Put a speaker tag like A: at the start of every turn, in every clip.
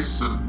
A: So.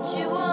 A: what you want.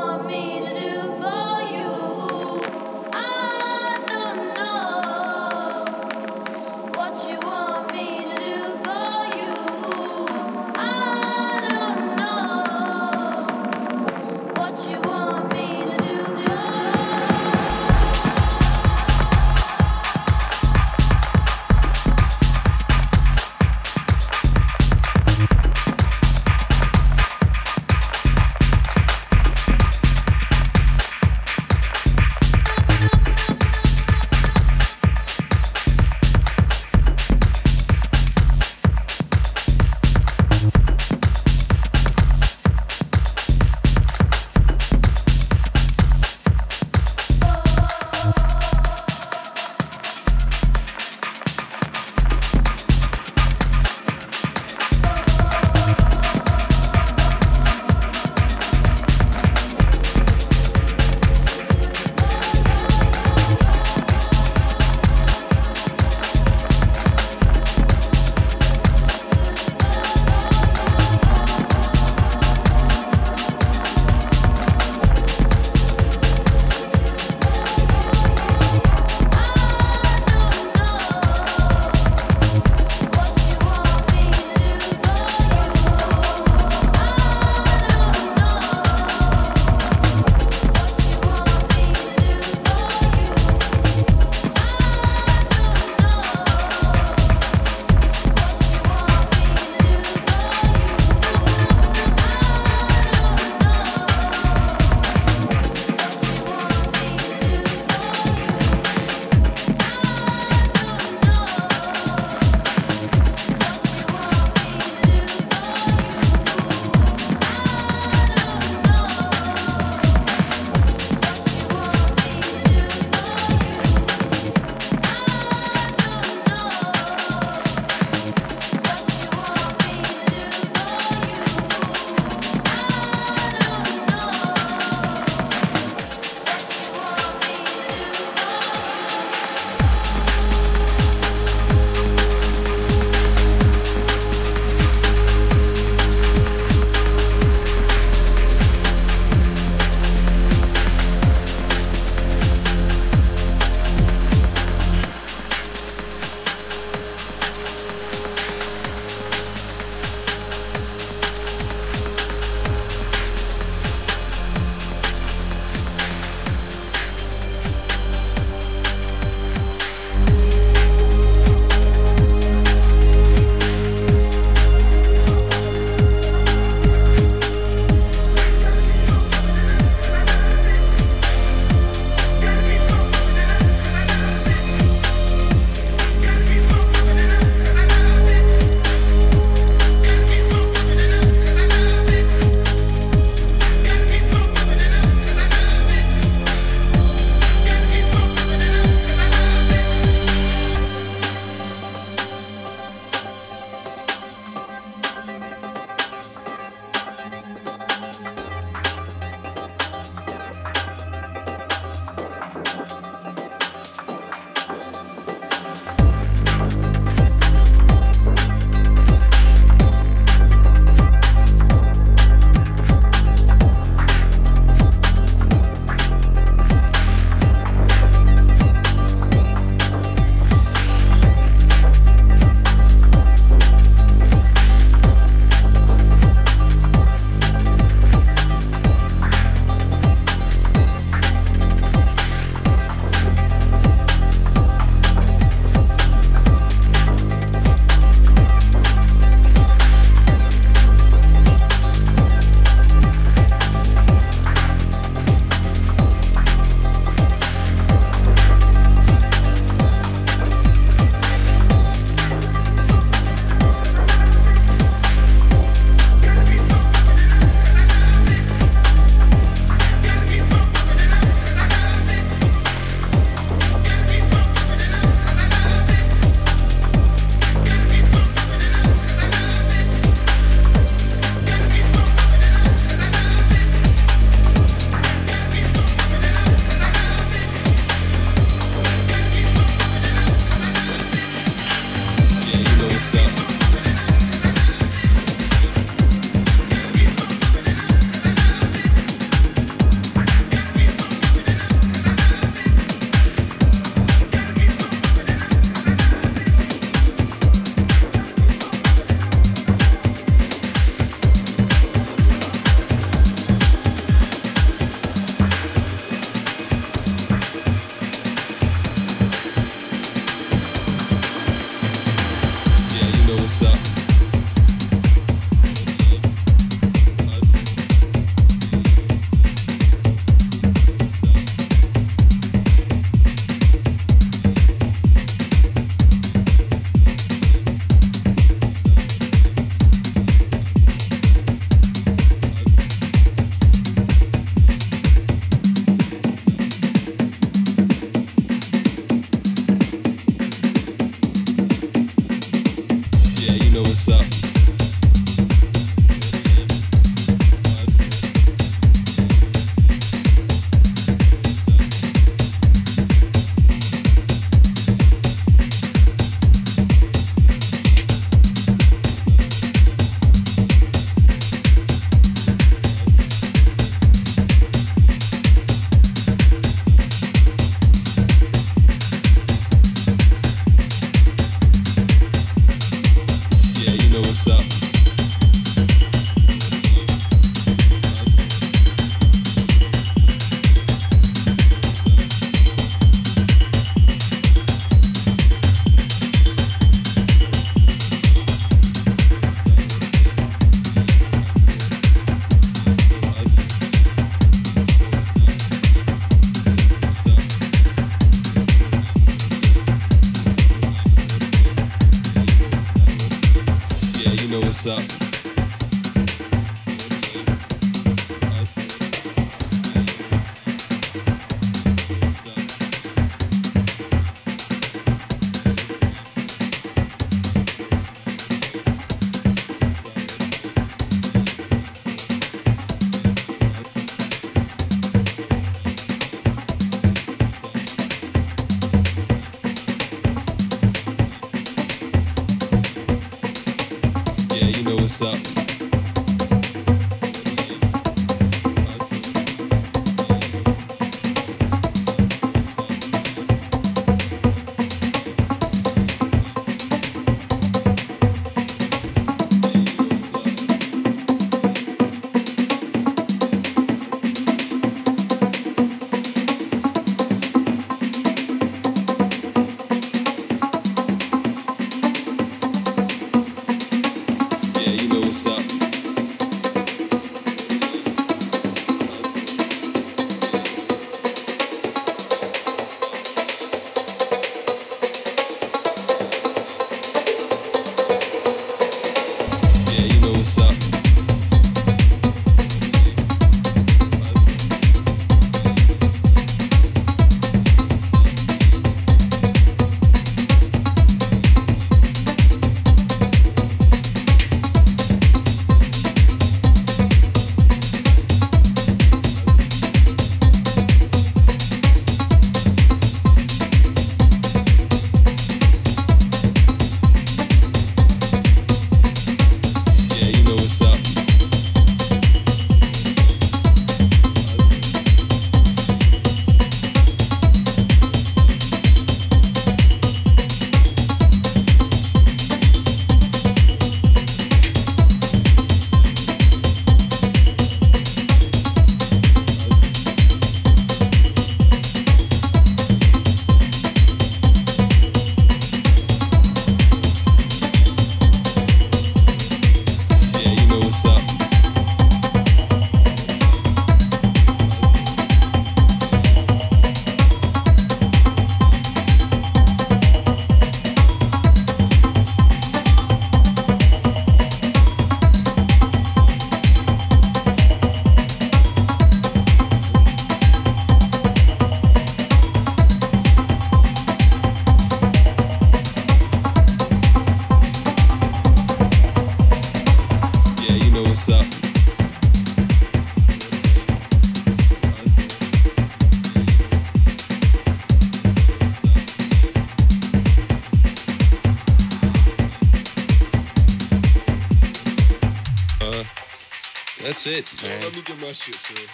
A: Prison. it, man. Let me get my shit, sir.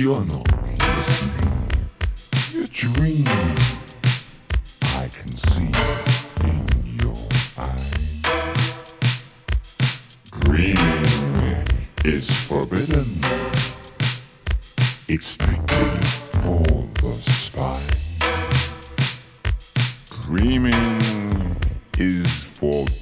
B: You're not listening. You're dreaming. I can see in your eyes. Dreaming is forbidden. It's strictly for the spy. Dreaming is forbidden.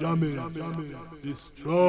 C: Jamil destroy